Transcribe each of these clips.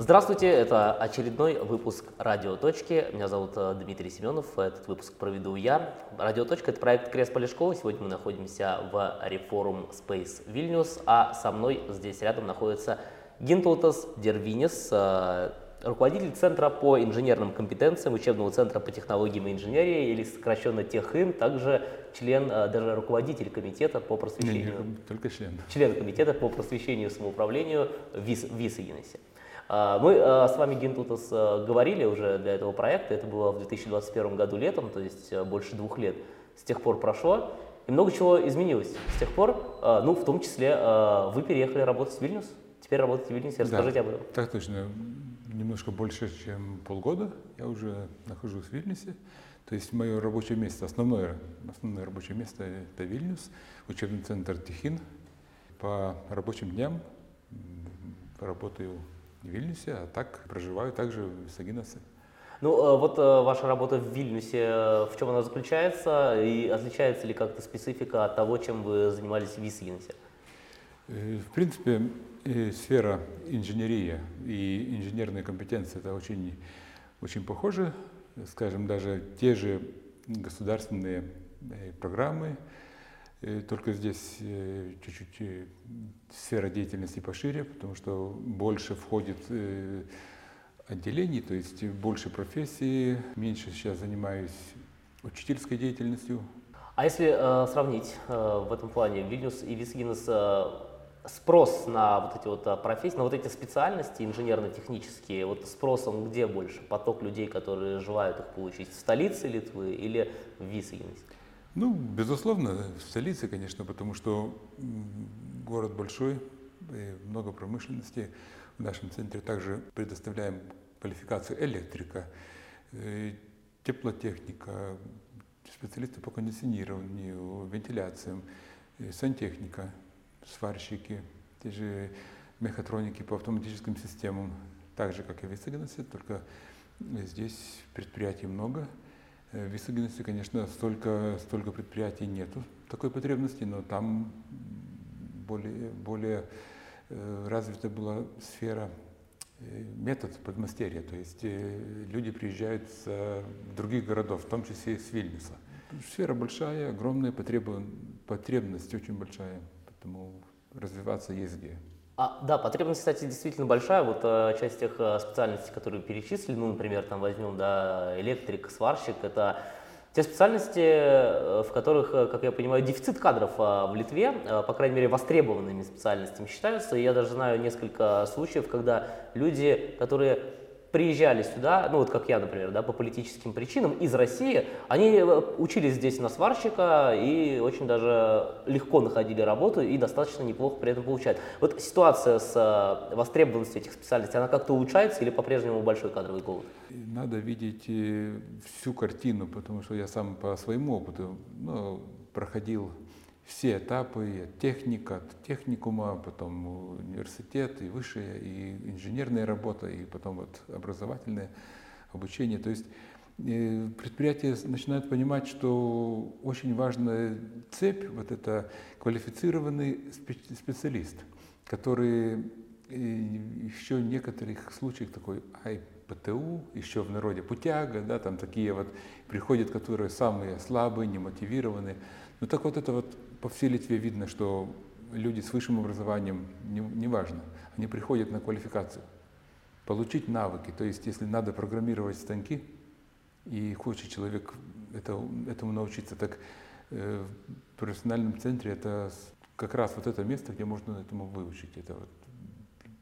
Здравствуйте, это очередной выпуск «Радио Точки». Меня зовут э, Дмитрий Семенов, этот выпуск проведу я. «Радио Точка» — это проект Крест Полешкова. Сегодня мы находимся в Reforum Space Vilnius, а со мной здесь рядом находится Гинтаутас Дервинис, э, руководитель Центра по инженерным компетенциям, учебного центра по технологиям и инженерии, или сокращенно ТехИН, также член, э, даже руководитель комитета по просвещению. Не, не, только член. Член комитета по просвещению и самоуправлению ВИС, ВИС. А, мы а, с вами, Гентутас, а, говорили уже для этого проекта, это было в 2021 году летом, то есть больше двух лет с тех пор прошло, и много чего изменилось с тех пор, ну, в том числе вы переехали работать в Вильнюс, теперь работаете в Вильнюсе, расскажите да, об этом. Так точно, немножко больше, чем полгода я уже нахожусь в Вильнюсе, то есть мое рабочее место, основное, основное рабочее место это Вильнюс, учебный центр Тихин. По рабочим дням работаю Вильнюсе, а так проживаю также в Сагиносе. Ну, э, вот э, ваша работа в Вильнюсе, э, в чем она заключается и отличается ли как-то специфика от того, чем вы занимались в Висагиносе? В принципе, сфера инженерии и инженерные компетенции это очень, очень похожи. Скажем, даже те же государственные программы, только здесь э, чуть-чуть э, сфера деятельности пошире, потому что больше входит э, отделений, то есть больше профессий, меньше сейчас занимаюсь учительской деятельностью. А если э, сравнить э, в этом плане Вильнюс и Висгинес, э, спрос на вот эти вот профессии, на вот эти специальности инженерно-технические, вот спросом где больше? Поток людей, которые желают их получить в столице Литвы или в Висгинесе? Ну, безусловно, в столице, конечно, потому что город большой, и много промышленности. В нашем центре также предоставляем квалификацию электрика, э, теплотехника, специалисты по кондиционированию, вентиляциям, э, сантехника, сварщики, те же мехатроники по автоматическим системам, так же, как и в Висагеносе, только здесь предприятий много – в Висагиносе, конечно, столько, столько предприятий нету такой потребности, но там более, более э, развита была сфера э, метод подмастерья, то есть люди приезжают с других городов, в том числе и с Вильнюса. Сфера большая, огромная, потребность очень большая, поэтому развиваться есть где. А, да, потребность, кстати, действительно большая. Вот э, часть тех э, специальностей, которые перечислили, ну, например, там возьмем, да, электрик, сварщик, это те специальности, э, в которых, как я понимаю, дефицит кадров э, в Литве, по крайней мере, востребованными специальностями считаются. И я даже знаю несколько случаев, когда люди, которые приезжали сюда, ну вот как я, например, да, по политическим причинам из России, они э, учились здесь на сварщика и очень даже легко находили работу и достаточно неплохо при этом получают. Вот ситуация с э, востребованностью этих специальностей, она как-то улучшается или по-прежнему большой кадровый голод? Надо видеть э, всю картину, потому что я сам по своему опыту ну, проходил все этапы, техника, от техникума, потом университет, и высшая, и инженерная работа, и потом вот образовательное обучение. То есть э, предприятия начинают понимать, что очень важная цепь, вот это квалифицированный специалист, который э, еще в некоторых случаях такой АйПТУ, еще в народе путяга, да, там такие вот приходят, которые самые слабые, немотивированные. Ну так вот это вот по всей Литве видно, что люди с высшим образованием, неважно, не, они приходят на квалификацию, получить навыки. То есть, если надо программировать станки, и хочет человек это, этому научиться, так э, в профессиональном центре это как раз вот это место, где можно этому выучить, это вот,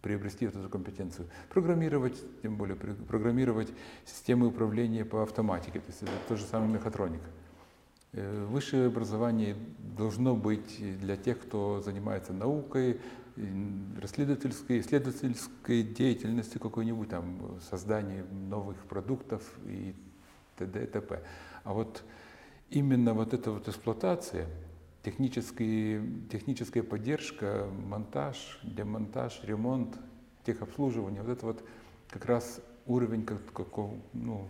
приобрести вот эту компетенцию. Программировать, тем более программировать системы управления по автоматике, то есть это тот же самый мехатроник. Э, высшее образование должно быть для тех, кто занимается наукой, расследовательской, исследовательской деятельностью какой-нибудь, там, создание новых продуктов и т.д. и т.п. А вот именно вот эта вот эксплуатация, техническая, поддержка, монтаж, демонтаж, ремонт, техобслуживание, вот это вот как раз уровень как, какого, ну,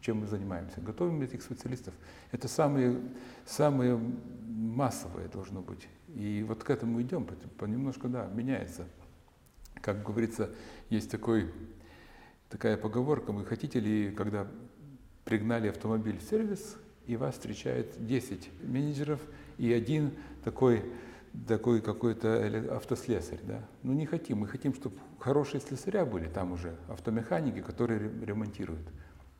чем мы занимаемся. Готовим этих специалистов. Это самые, самые массовые должно быть. И вот к этому идем, понемножку, да, меняется. как говорится, есть такой, такая поговорка, вы хотите ли, когда пригнали автомобиль в сервис, и вас встречает 10 менеджеров и один такой, такой какой-то автослесарь. Да? Ну не хотим, мы хотим, чтобы хорошие слесаря были там уже, автомеханики, которые ремонтируют.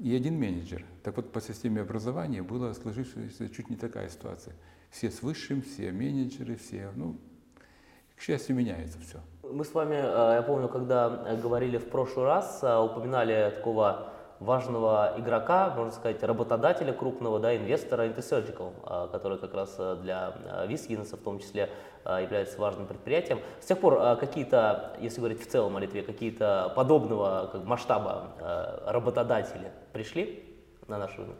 И один менеджер. Так вот, по системе образования была сложившаяся чуть не такая ситуация. Все с высшим, все менеджеры, все, ну, к счастью, меняется все. Мы с вами, э, я помню, когда говорили в прошлый раз, э, упоминали такого важного игрока, можно сказать, работодателя крупного, да, инвестора Intersurgical, а, который как раз э, для Вискинса в том числе а, является важным предприятием. С тех пор какие-то, если говорить в целом о Литве, какие-то подобного как, масштаба работодатели пришли на наш рынок?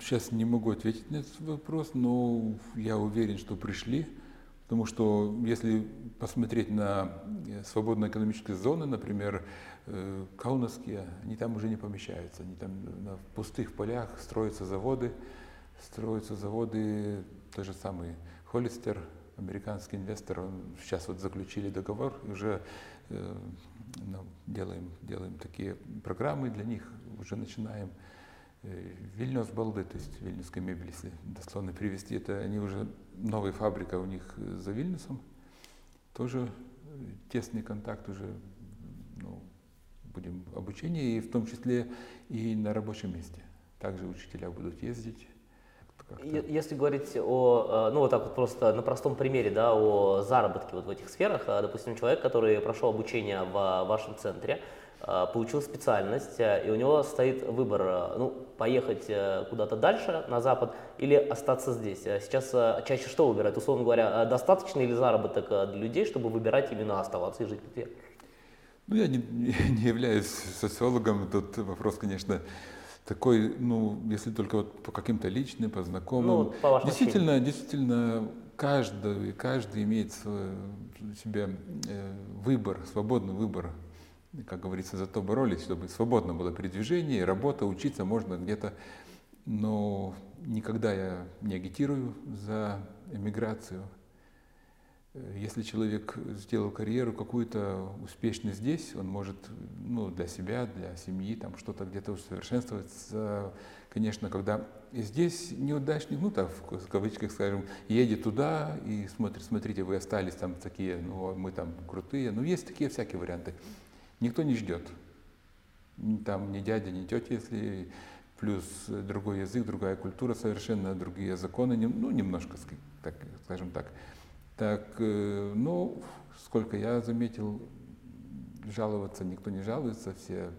Сейчас не могу ответить на этот вопрос, но я уверен, что пришли. Потому что если посмотреть на э, свободные экономические зоны, например, э, Каунасские, они там уже не помещаются. Они там на пустых полях строятся заводы, строятся заводы, то же самое Холлистер, американский инвестор, он, сейчас вот заключили договор, уже э, ну, делаем, делаем такие программы для них, уже начинаем. Вильнюс Балды, то есть вильнюсской мебель, если дословно привести, это они уже, новая фабрика у них за Вильнюсом, тоже тесный контакт уже, ну, будем обучение, и в том числе и на рабочем месте. Также учителя будут ездить. Если говорить о, ну вот так вот просто на простом примере, да, о заработке вот в этих сферах, допустим, человек, который прошел обучение в вашем центре, Э, получил специальность, э, и у него стоит выбор, э, ну, поехать куда-то дальше, на Запад, или остаться здесь. Сейчас чаще что выбирают? Условно говоря, достаточно ли заработок для людей, чтобы выбирать именно оставаться и жить в Литве? Ну, я не, не являюсь социологом, тут вопрос, конечно, такой, ну, если только вот по каким-то личным, по знакомым. Ну, по действительно, ощущениям. действительно, каждый, каждый имеет свой, себе выбор, свободный выбор как говорится, зато боролись, чтобы свободно было передвижение, работа, учиться можно где-то. Но никогда я не агитирую за эмиграцию. Если человек сделал карьеру какую-то успешную здесь, он может ну, для себя, для семьи там что-то где-то усовершенствоваться. Конечно, когда здесь неудачник, ну так в кавычках скажем, едет туда и смотрит, смотрите, вы остались там такие, ну мы там крутые. Ну есть такие всякие варианты. Никто не ждет. Там ни дядя, ни тетя, если плюс другой язык, другая культура, совершенно другие законы, ну, немножко, так, скажем так. Так, э, ну, сколько я заметил, жаловаться никто не жалуется, все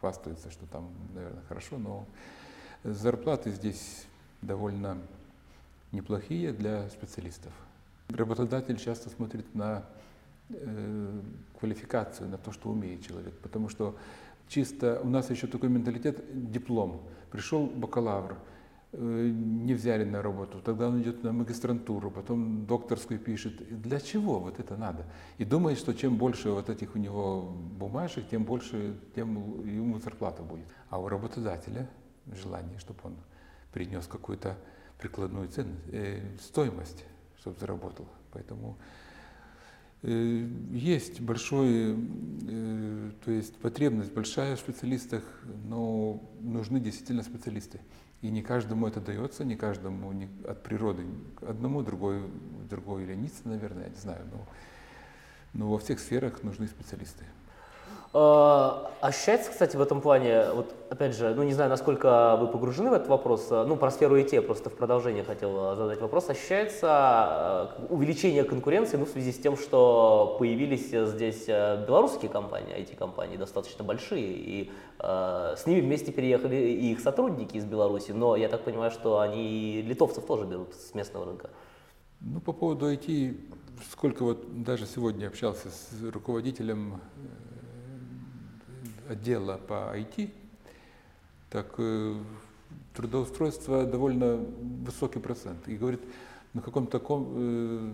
хвастаются, что там, наверное, хорошо, но зарплаты здесь довольно неплохие для специалистов. Работодатель часто смотрит на Э, квалификацию, на то, что умеет человек. Потому что чисто у нас еще такой менталитет, диплом. Пришел бакалавр, э, не взяли на работу, тогда он идет на магистрантуру, потом докторскую пишет. Для чего вот это надо? И думает, что чем больше вот этих у него бумажек, тем больше, тем ему зарплата будет. А у работодателя желание, чтобы он принес какую-то прикладную ценность, э, стоимость, чтобы заработал. Поэтому есть большой, э, то есть потребность большая в специалистах, но нужны действительно специалисты. И не каждому это дается, не каждому не, от природы. Одному, другой, другой ленится, наверное, я не знаю. Но, но во всех сферах нужны специалисты. А, ощущается, кстати, в этом плане, вот опять же, ну не знаю, насколько вы погружены в этот вопрос, ну про сферу ИТ просто в продолжение хотел задать вопрос, ощущается э, увеличение конкуренции, ну в связи с тем, что появились здесь э, белорусские компании, IT-компании достаточно большие, и э, с ними вместе переехали и их сотрудники из Беларуси, но я так понимаю, что они литовцев тоже берут с местного рынка. Ну по поводу IT, сколько вот даже сегодня общался с руководителем отдела по IT, так э, трудоустройство довольно высокий процент. И говорит, на каком-то э,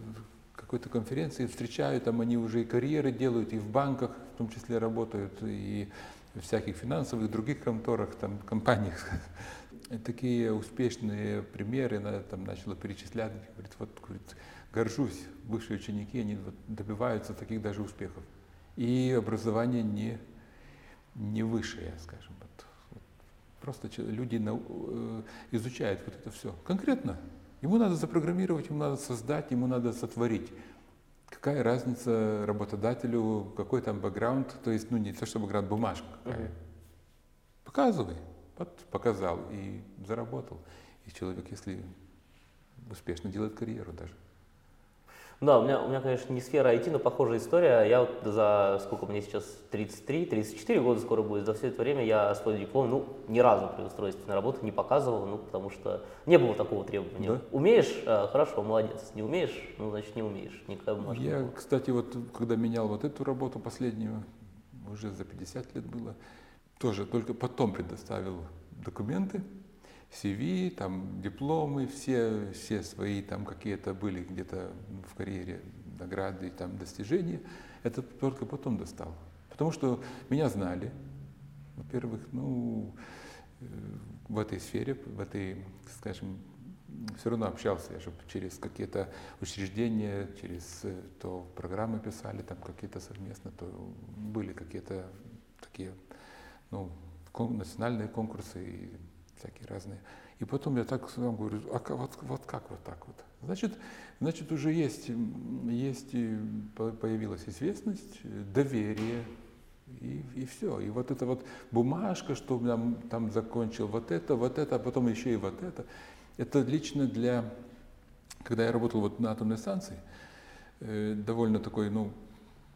какой-то конференции встречаю, там они уже и карьеры делают, и в банках в том числе работают, и в всяких финансовых других конторах, там, компаниях. Такие успешные примеры, она там начала перечислять, говорит, вот, говорит, горжусь, бывшие ученики, они добиваются таких даже успехов. и образование не, не высшее, скажем. Вот, вот. Просто люди на, э, изучают вот это все конкретно. Ему надо запрограммировать, ему надо создать, ему надо сотворить. Какая разница работодателю, какой там бэкграунд, то есть, ну не то, что бэкграунд, бумажка какая. Угу. Показывай. Вот показал и заработал. И человек, если успешно делает карьеру даже. Да, у меня, у меня, конечно, не сфера IT, но похожая история. Я вот за, сколько мне сейчас, 33, 34 года скоро будет, за все это время я свой диплом, ну, ни разу при устройстве на работу не показывал, ну, потому что не было такого требования. Да? Умеешь? А, хорошо, молодец. Не умеешь? Ну, значит, не умеешь. Никакая бумажка. Я, кстати, вот когда менял вот эту работу последнюю, уже за 50 лет было, тоже только потом предоставил документы, CV, там дипломы, все, все свои там какие-то были где-то в карьере награды, там достижения. Это только потом достал. Потому что меня знали, во-первых, ну, э, в этой сфере, в этой, скажем, все равно общался я же через какие-то учреждения, через э, то программы писали там какие-то совместно, то были какие-то такие, ну, национальные конкурсы и всякие разные. И потом я так вам говорю, а вот, вот как вот так вот? Значит, значит уже есть, есть появилась известность, доверие, и, и все. И вот эта вот бумажка, что там, там закончил вот это, вот это, а потом еще и вот это. Это лично для, когда я работал вот на атомной станции, э, довольно такой, ну,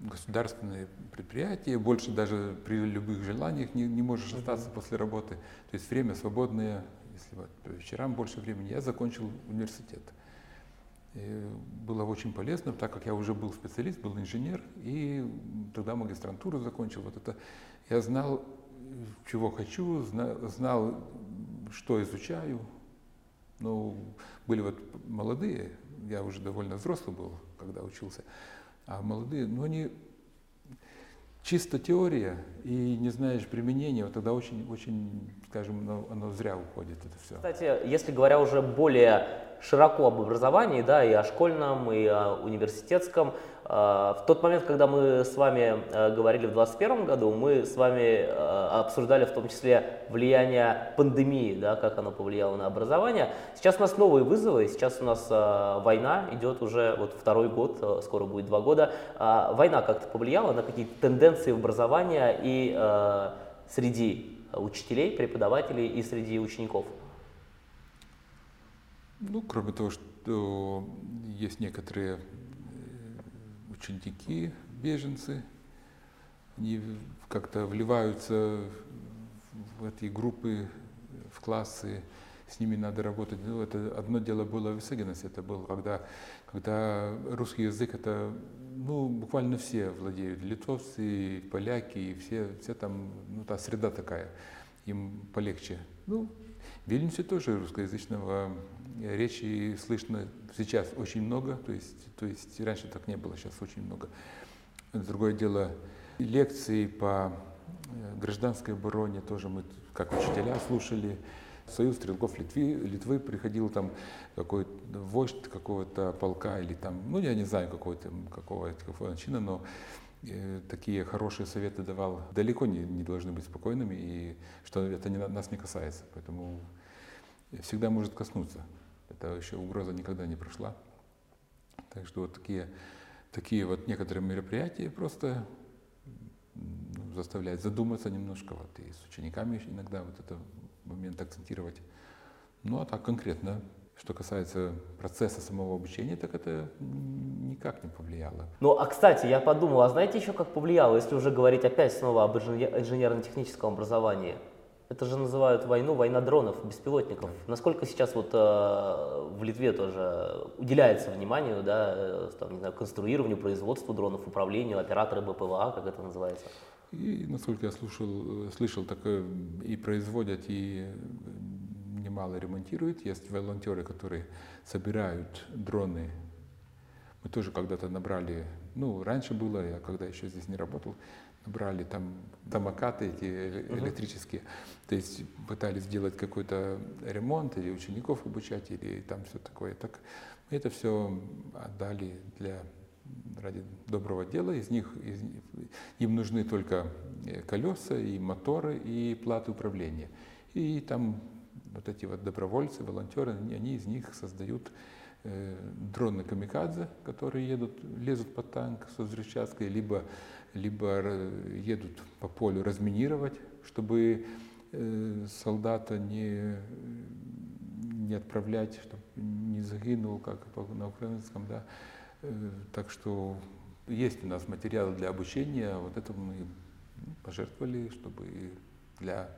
государственное предприятие, больше даже при любых желаниях не, не можешь остаться после работы. То есть время свободное, если вот по вечерам больше времени. Я закончил университет. И было очень полезно, так как я уже был специалист, был инженер, и тогда магистрантуру закончил. Вот это я знал, чего хочу, знал, знал что изучаю. Ну, были вот молодые, я уже довольно взрослый был, когда учился. А молодые, ну они чисто теория и не знаешь применения, вот тогда очень, очень, скажем, оно, оно зря уходит это все. Кстати, если говоря уже более широко об образовании, да, и о школьном, и о университетском, в тот момент, когда мы с вами а, говорили в 2021 году, мы с вами а, обсуждали в том числе влияние пандемии, да, как оно повлияло на образование. Сейчас у нас новые вызовы, сейчас у нас война идет уже вот второй год, скоро будет два года. Война как-то повлияла на какие-то тенденции в образовании и среди учителей, преподавателей и среди учеников? Ну, кроме того, что есть некоторые ученики, беженцы, они как-то вливаются в эти группы, в классы, с ними надо работать. Ну, это одно дело было в Исагиносе, это было, когда, когда русский язык, это ну, буквально все владеют, литовцы, поляки, и все, все там, ну, та среда такая, им полегче. Ну, Вильнюсе тоже русскоязычного речи слышно сейчас очень много, то есть, то есть раньше так не было, сейчас очень много. Другое дело, лекции по э, гражданской обороне тоже мы как учителя слушали. Союз стрелков Литвы, Литвы приходил там какой-то вождь какого-то полка или там, ну я не знаю какого-то какого, какого чина, но э, такие хорошие советы давал. Далеко не, не должны быть спокойными и что это не, нас не касается, поэтому всегда может коснуться. Это еще угроза никогда не прошла. Так что вот такие, такие вот некоторые мероприятия просто ну, заставляют задуматься немножко, вот, и с учениками иногда вот этот момент акцентировать. Ну а так конкретно, что касается процесса самого обучения, так это никак не повлияло. Ну, а кстати, я подумал, а знаете еще как повлияло, если уже говорить опять снова об инженерно-техническом образовании? Это же называют войну, война дронов, беспилотников. Насколько сейчас вот э, в Литве тоже уделяется вниманию, да, э, там, не знаю, конструированию, производству дронов, управлению, операторы БПЛА, как это называется? И, насколько я слушал, э, слышал, так и производят, и немало ремонтируют. Есть волонтеры, которые собирают дроны. Мы тоже когда-то набрали, ну, раньше было, я когда еще здесь не работал, брали там домокаты эти электрические, uh-huh. то есть пытались сделать какой-то ремонт или учеников обучать или там все такое. Так мы это все отдали для ради доброго дела, из них, из, им нужны только э, колеса и моторы и платы управления. И там вот эти вот добровольцы, волонтеры, они из них создают э, дроны камикадзе, которые едут, лезут под танк со взрывчаткой, либо, либо едут по полю разминировать, чтобы э, солдата не, не отправлять, чтобы не загинул, как на украинском, да. Э, так что есть у нас материалы для обучения, вот это мы пожертвовали, чтобы для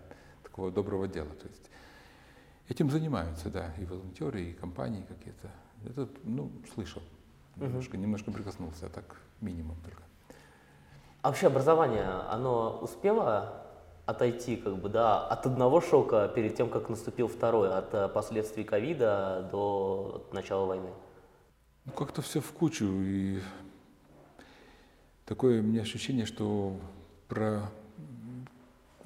такого доброго дела. То есть этим занимаются, да, и волонтеры, и компании какие-то. Это, ну, слышал, немножко, угу. немножко прикоснулся, а так минимум только. А вообще образование, оно успело отойти как бы, да, от одного шока перед тем, как наступил второй, от э, последствий ковида до начала войны? Ну, как-то все в кучу, и такое у меня ощущение, что про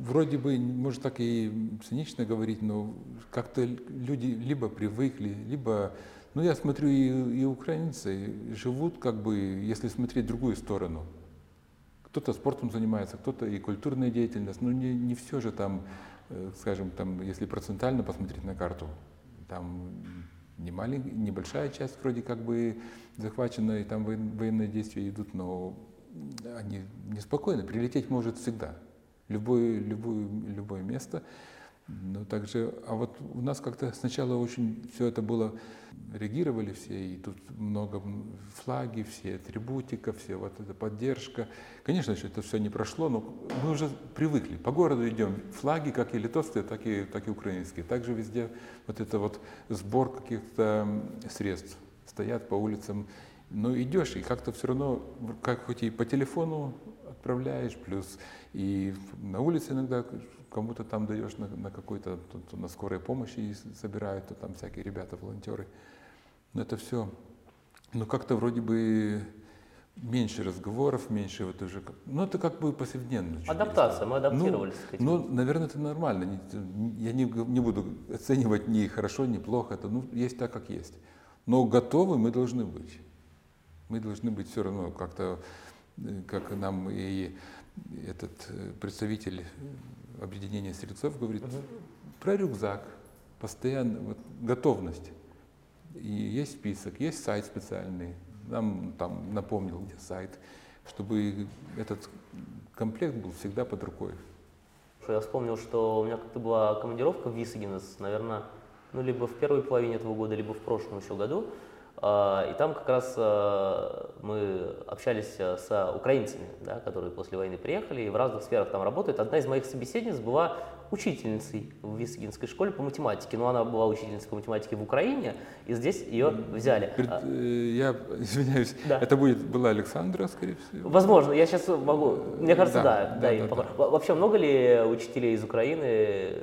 вроде бы, может так и цинично говорить, но как-то люди либо привыкли, либо, ну я смотрю, и, и украинцы живут как бы, если смотреть другую сторону. Кто-то спортом занимается, кто-то и культурная деятельность, но не, не все же там, э, скажем, там, если процентально посмотреть на карту, там не маленькая, небольшая часть вроде как бы захвачена, и там военные действия идут, но они неспокойны, прилететь может всегда любое, любое, любое место. Но также, а вот у нас как-то сначала очень все это было, реагировали все, и тут много флаги, все атрибутика, все вот эта поддержка. Конечно, что это все не прошло, но мы уже привыкли. По городу идем, флаги, как и литовские, так и, так и украинские. Также везде вот это вот сбор каких-то средств. Стоят по улицам, но идешь, и как-то все равно, как хоть и по телефону отправляешь, плюс и на улице иногда кому-то там даешь на, на какой-то, то, то на скорой помощи собирают, то там всякие ребята, волонтеры. Но это все, ну как-то вроде бы меньше разговоров, меньше вот уже, ну это как бы повседневно. Адаптация, мы адаптировались ну, к этим. Ну, наверное, это нормально. Я не, не буду оценивать ни хорошо, ни плохо, это ну, есть так, как есть. Но готовы мы должны быть. Мы должны быть все равно как-то, как нам и этот э, представитель объединения стрельцов говорит угу. про рюкзак, постоянно вот, готовность. И есть список, есть сайт специальный, нам там напомнил, где сайт, чтобы этот комплект был всегда под рукой. Я вспомнил, что у меня как-то была командировка в Висагинес, наверное, ну, либо в первой половине этого года, либо в прошлом еще году. А, и там как раз а, мы общались а, с украинцами, да, которые после войны приехали и в разных сферах там работают. Одна из моих собеседниц была учительницей в Висагинской школе по математике. Но она была учительницей по математике в Украине, и здесь ее взяли. Э, я извиняюсь, да. это будет была Александра, скорее всего? Возможно, я сейчас могу. Мне кажется, да. да, да, да, да. Вообще много ли учителей из Украины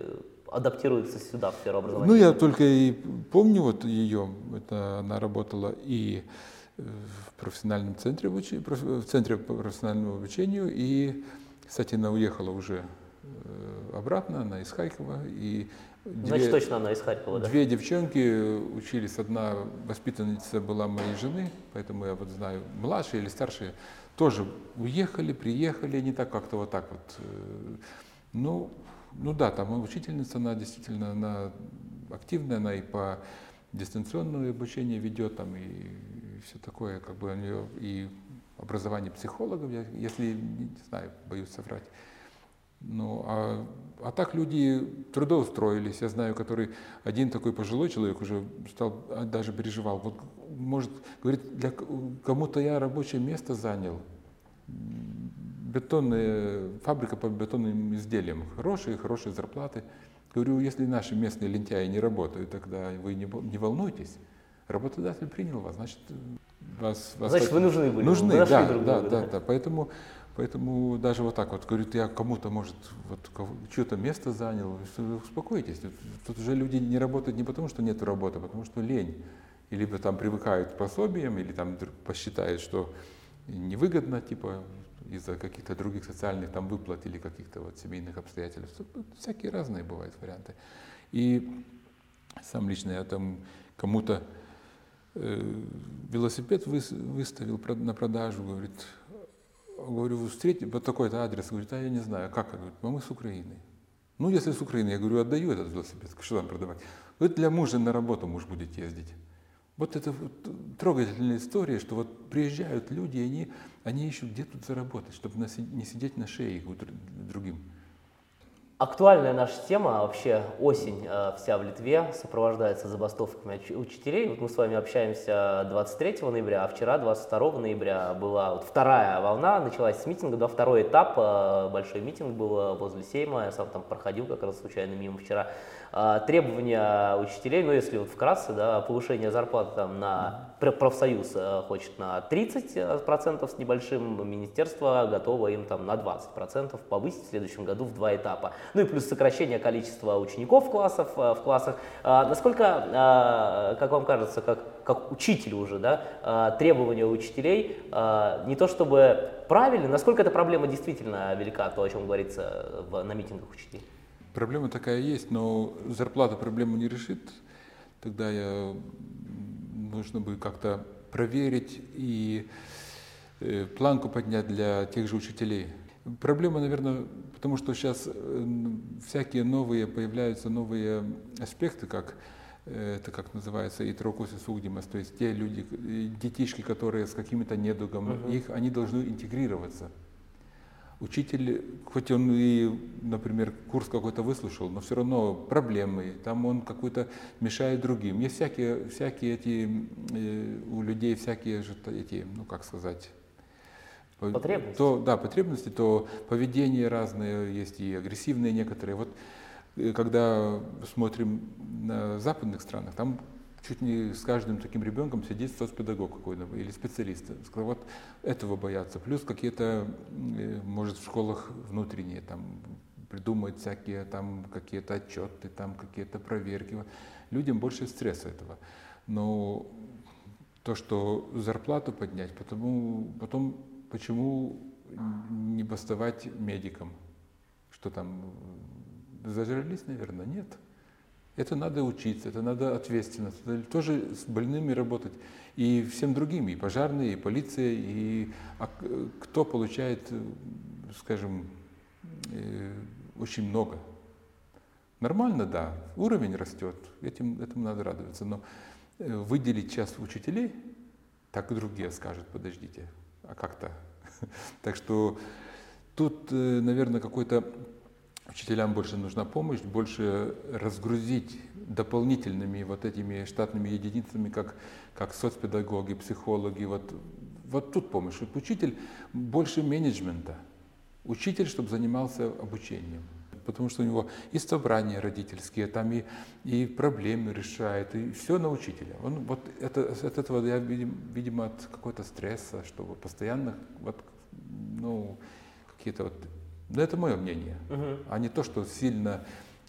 адаптируется сюда, в сферу образования? Ну, я только и помню вот ее, это она работала и в профессиональном центре, в центре по профессиональному обучению, и, кстати, она уехала уже э, обратно, она из Харькова, и Значит, точно она из Харькова, да? Две девчонки учились, одна воспитанница была моей жены, поэтому я вот знаю, младшие или старшие, тоже уехали, приехали, не так как-то вот так вот. Э, ну, ну да, там учительница, она действительно она активная, она и по дистанционному обучению ведет, там и все такое, как бы у нее и образование психологов, если, не знаю, боюсь соврать. Ну, а, а так люди трудоустроились. Я знаю, который один такой пожилой человек уже стал, а, даже переживал. Вот, может, говорит, для кому-то я рабочее место занял бетонная фабрика по бетонным изделиям. Хорошие, хорошие зарплаты. Говорю, если наши местные лентяи не работают, тогда вы не, не волнуйтесь. Работодатель принял вас, значит, вас... вас значит, вы нужны были. Нужны, да, да, друг да, да, да. Поэтому, поэтому даже вот так вот, говорит, я кому-то, может, вот чье-то место занял, успокойтесь. Тут уже люди не работают не потому, что нет работы, а потому что лень. И либо там привыкают к пособиям, или там посчитают, что невыгодно, типа, из-за каких-то других социальных там выплат или каких-то вот семейных обстоятельств. Всякие разные бывают варианты. И сам лично я там кому-то э, велосипед выставил на продажу, говорит, говорю, вы встретите, вот такой-то адрес, говорит, а я не знаю, как, говорит, а мы с Украины. Ну, если с Украины, я говорю, отдаю этот велосипед, что там продавать? Вы для мужа на работу муж будет ездить. Вот это вот трогательная история, что вот приезжают люди, и они, они ищут, где тут заработать, чтобы не сидеть на шее другим. Актуальная наша тема, вообще осень э, вся в Литве сопровождается забастовками учителей. Вот мы с вами общаемся 23 ноября, а вчера, 22 ноября, была вот вторая волна, началась с митинга, да, второй этап, э, большой митинг был возле Сейма, я сам там проходил как раз случайно мимо вчера. Э, требования учителей, ну если вот вкратце, да, повышение зарплаты там на профсоюз хочет на 30% с небольшим, министерство готово им там на 20% повысить в следующем году в два этапа ну и плюс сокращение количества учеников классов, э, в классах. А, насколько, а, как вам кажется, как, как учитель уже, да, а, требования учителей не то чтобы правильны, насколько эта проблема действительно велика, то, о чем говорится в, на митингах учителей? Проблема такая есть, но зарплата проблему не решит. Тогда я, нужно бы как-то проверить и э, планку поднять для тех же учителей. Проблема, наверное, потому что сейчас э, всякие новые, появляются новые аспекты, как э, это как называется, и трокусы сугдимас, то есть те люди, детишки, которые с какими-то недугом, uh-huh. их, они должны интегрироваться. Учитель, хоть он и, например, курс какой-то выслушал, но все равно проблемы, там он какой-то мешает другим. Есть всякие, всякие эти, у людей всякие же эти, ну как сказать, Потребности. То, да, потребности, то поведение разное, есть и агрессивные некоторые. Вот э, когда смотрим на западных странах, там чуть не с каждым таким ребенком сидит соцпедагог какой-то или специалист. Вот этого боятся. Плюс какие-то, э, может, в школах внутренние, там, придумать всякие там какие-то отчеты, там какие-то проверки. Людям больше стресса этого. Но то, что зарплату поднять, потому, потом Почему не бастовать медикам? Что там, зажрались, наверное? Нет. Это надо учиться, это надо ответственно, это тоже с больными работать. И всем другим, и пожарные, и полиция, и а кто получает, скажем, э, очень много. Нормально, да, уровень растет, этим, этому надо радоваться, но э, выделить час учителей, так и другие скажут, подождите, а как-то. Так что тут, э, наверное, какой-то учителям больше нужна помощь, больше разгрузить дополнительными вот этими штатными единицами, как, как соцпедагоги, психологи. Вот, вот тут помощь. Вот учитель больше менеджмента. Учитель, чтобы занимался обучением. Потому что у него и собрания родительские, там и, и проблемы решает, и все на учителя. Он, вот это, от этого я, видимо, от какого-то стресса, что постоянно вот, ну, какие-то вот... Ну, это мое мнение, uh-huh. а не то, что сильно,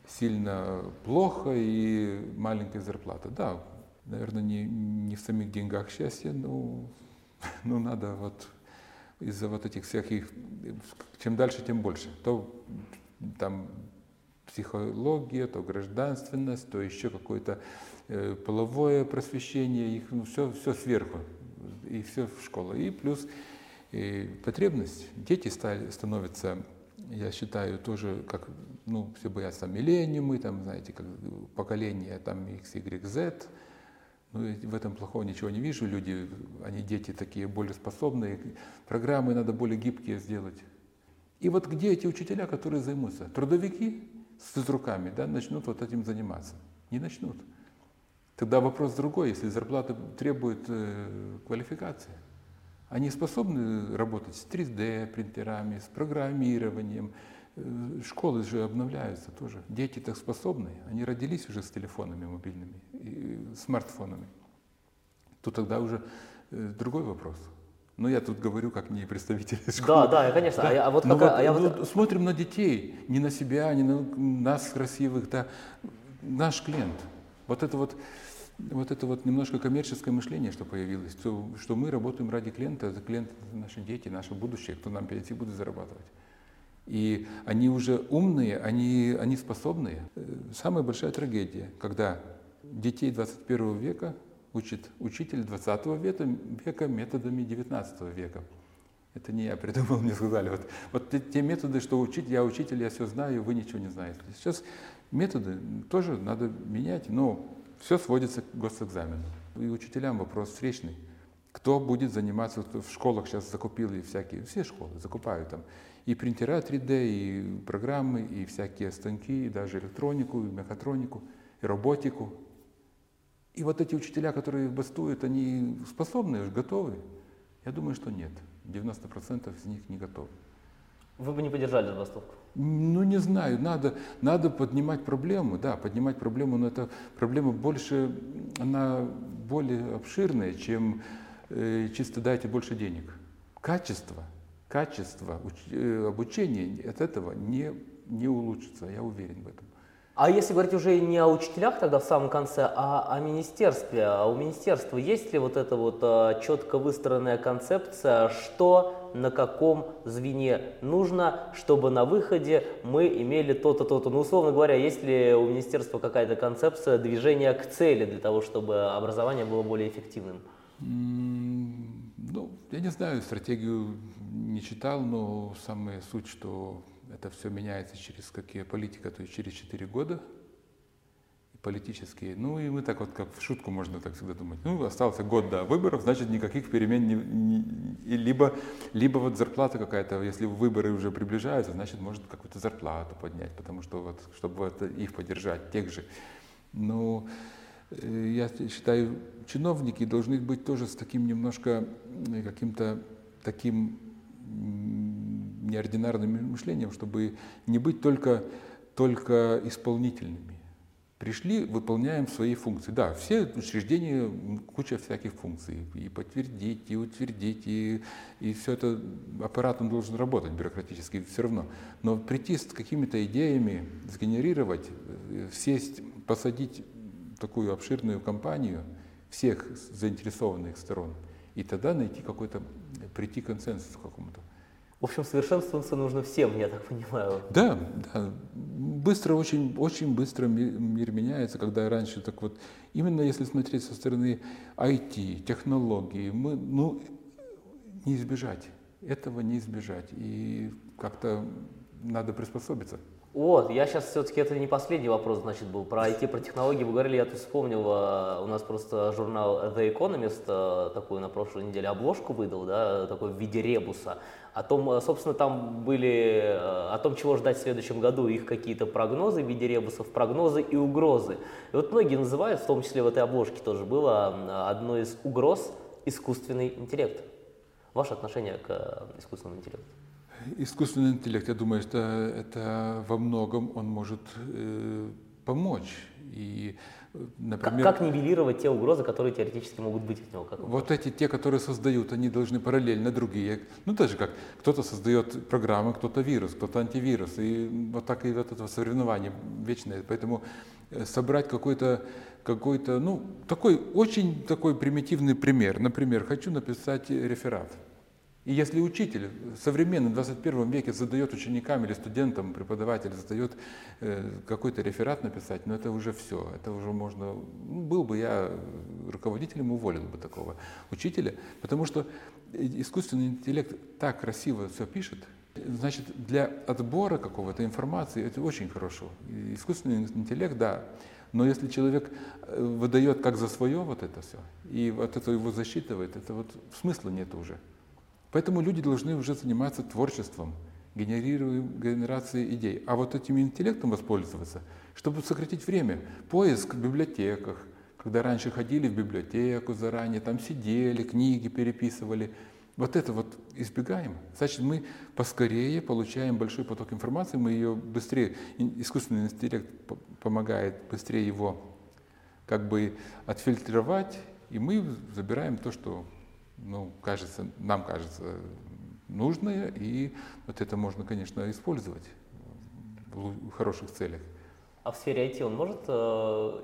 сильно плохо и маленькая зарплата. Да, наверное, не, не в самих деньгах счастье, но, но надо вот из-за вот этих всяких, чем дальше, тем больше. То там психология, то гражданственность, то еще какое-то э, половое просвещение, их ну, все, все сверху, и все в школу. И плюс и потребность. Дети стали, становятся, я считаю, тоже, как, ну, все боятся миллениумы, там, знаете, как поколение там X, Y, Z. Ну, в этом плохого ничего не вижу. Люди, они дети такие более способные, программы надо более гибкие сделать. И вот где эти учителя, которые займутся? Трудовики с руками да, начнут вот этим заниматься? Не начнут. Тогда вопрос другой, если зарплата требует э, квалификации. Они способны работать с 3D принтерами, с программированием. Э, школы же обновляются тоже. Дети так способны. Они родились уже с телефонами мобильными, и смартфонами. То тогда уже э, другой вопрос. Но я тут говорю как не представитель школы. Да, да, конечно. Да? А, а вот, какая, вот, а я вот... Смотрим на детей, не на себя, не на нас красивых, да. Наш клиент. Вот это вот, вот это вот немножко коммерческое мышление, что появилось, что, что мы работаем ради клиента, это клиент наши дети, наше будущее, кто нам перейти будет зарабатывать. И они уже умные, они, они способные. Самая большая трагедия, когда детей 21 века учит учитель 20 века, века методами 19 века. Это не я придумал, мне сказали. Вот, вот те, те методы, что учить, я учитель, я все знаю, вы ничего не знаете. Сейчас методы тоже надо менять, но все сводится к госэкзамену. И учителям вопрос встречный. Кто будет заниматься, в школах сейчас закупили всякие, все школы закупают там и принтера 3D, и программы, и всякие станки, и даже электронику, и мехатронику, и роботику. И вот эти учителя, которые бастуют, они способны, готовы? Я думаю, что нет. 90% из них не готовы. Вы бы не поддержали забастовку? Ну, не знаю, надо, надо поднимать проблему, да, поднимать проблему, но эта проблема больше, она более обширная, чем э, чисто дайте больше денег. Качество, качество уч, э, обучения от этого не, не улучшится, я уверен в этом. А если говорить уже не о учителях тогда в самом конце, а о министерстве, а у министерства есть ли вот эта вот а, четко выстроенная концепция, что на каком звене нужно, чтобы на выходе мы имели то-то, то-то. Ну, условно говоря, есть ли у министерства какая-то концепция движения к цели для того, чтобы образование было более эффективным? Ну, я не знаю, стратегию не читал, но самая суть, что это все меняется через какие политика, то есть через 4 года политические. Ну и мы так вот, как в шутку можно так всегда думать. Ну, остался год до выборов, значит, никаких перемен не, не либо, либо вот зарплата какая-то, если выборы уже приближаются, значит, может какую-то зарплату поднять, потому что вот, чтобы вот их поддержать, тех же. Э, я считаю, чиновники должны быть тоже с таким немножко каким-то таким неординарным мышлением, чтобы не быть только, только исполнительными. Пришли, выполняем свои функции. Да, все учреждения, куча всяких функций. И подтвердить, и утвердить, и, и все это аппарат он должен работать бюрократически все равно. Но прийти с какими-то идеями, сгенерировать, э, сесть, посадить такую обширную компанию всех заинтересованных сторон, и тогда найти какой-то, прийти к консенсусу какому-то. В общем, совершенствоваться нужно всем, я так понимаю. Да, да. Быстро, очень, очень быстро мир меняется, когда раньше так вот, именно если смотреть со стороны IT, технологий, мы, ну, не избежать. Этого не избежать. И как-то надо приспособиться. Вот, я сейчас все-таки, это не последний вопрос, значит, был про IT, про технологии. Вы говорили, я тут вспомнил, а, у нас просто журнал The Economist а, такую на прошлой неделе обложку выдал, да, такой в виде ребуса. О том, а, собственно, там были, о том, чего ждать в следующем году, их какие-то прогнозы в виде ребусов, прогнозы и угрозы. И вот многие называют, в том числе в этой обложке тоже было, одной из угроз искусственный интеллект. Ваше отношение к искусственному интеллекту? Искусственный интеллект, я думаю, что это во многом он может э, помочь. И, например, как, как нивелировать те угрозы, которые теоретически могут быть от него? Как вот эти, те, которые создают, они должны параллельно другие. Ну, даже как кто-то создает программы, кто-то вирус, кто-то антивирус. И вот так и вот это соревнование вечное. Поэтому э, собрать какой-то какой-то, ну, такой очень такой примитивный пример. Например, хочу написать реферат. И если учитель в современном 21 веке задает ученикам или студентам, преподаватель задает э, какой-то реферат написать, но ну, это уже все, это уже можно, ну, был бы я руководителем, уволил бы такого учителя, потому что искусственный интеллект так красиво все пишет, значит, для отбора какого-то информации это очень хорошо. Искусственный интеллект, да, но если человек э, выдает как за свое вот это все, и вот это его засчитывает, это вот смысла нет уже. Поэтому люди должны уже заниматься творчеством, генерацией идей. А вот этим интеллектом воспользоваться, чтобы сократить время. Поиск в библиотеках, когда раньше ходили в библиотеку заранее, там сидели, книги переписывали. Вот это вот избегаем. Значит, мы поскорее получаем большой поток информации, мы ее быстрее, искусственный интеллект помогает быстрее его как бы отфильтровать, и мы забираем то, что ну, кажется, нам кажется нужное, и вот это можно, конечно, использовать в хороших целях. А в сфере IT он может э,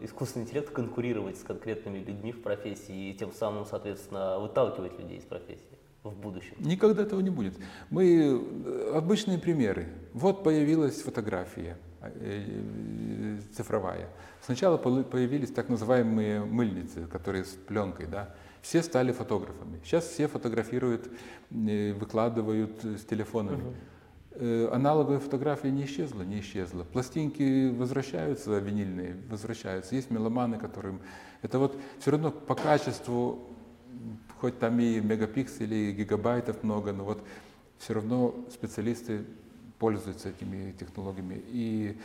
искусственный интеллект конкурировать с конкретными людьми в профессии и тем самым, соответственно, выталкивать людей из профессии в будущем? Никогда этого не будет. Мы э, обычные примеры. Вот появилась фотография. Э, цифровая. Сначала появились так называемые мыльницы, которые с пленкой, да. Все стали фотографами. Сейчас все фотографируют, выкладывают с телефонами. Угу. Аналоговая фотография не исчезла, не исчезла. Пластинки возвращаются, винильные возвращаются. Есть меломаны, которым... Это вот все равно по качеству, хоть там и мегапикселей, и гигабайтов много, но вот все равно специалисты пользуются этими технологиями. И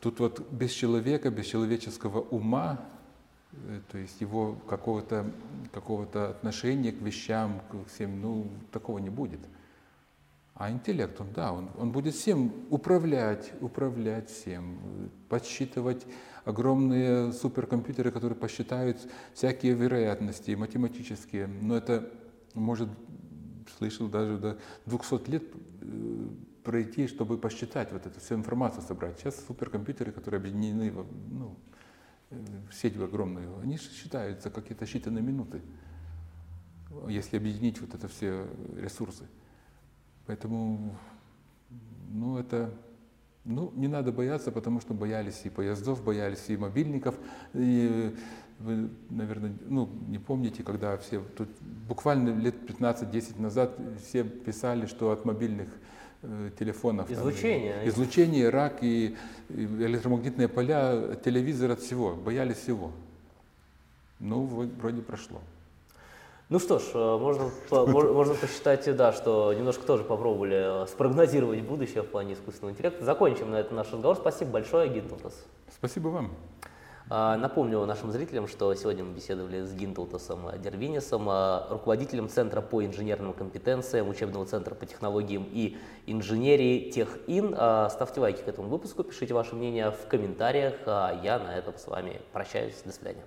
тут вот без человека, без человеческого ума, э, то есть его какого-то какого отношения к вещам, к всем, ну, такого не будет. А интеллект, он, да, он, он будет всем управлять, управлять всем, подсчитывать огромные суперкомпьютеры, которые посчитают всякие вероятности математические. Но это может, слышал, даже до 200 лет э, пройти, чтобы посчитать вот эту всю информацию собрать. Сейчас суперкомпьютеры, которые объединены ну, в сеть в огромную, они считаются какие-то считанные минуты, если объединить вот это все ресурсы. Поэтому, ну, это, ну, не надо бояться, потому что боялись и поездов, боялись и мобильников. И вы, наверное, ну, не помните, когда все, тут буквально лет 15-10 назад все писали, что от мобильных телефонов. Излучение. Там, излучение, рак и, и электромагнитные поля, телевизор от всего, боялись всего. Ну, вроде прошло. Ну что ж, э, можно, можно посчитать, да, что немножко тоже попробовали э, спрогнозировать будущее в плане искусственного интеллекта. Закончим на этом наш разговор. Спасибо большое, Гинтутас. Спасибо вам. А, напомню нашим зрителям, что сегодня мы беседовали с Гинтултасом Дервинисом, а, руководителем Центра по инженерным компетенциям, учебного центра по технологиям и инженерии ТехИн. А, ставьте лайки к этому выпуску, пишите ваше мнение в комментариях. Я на этом с вами прощаюсь. До свидания.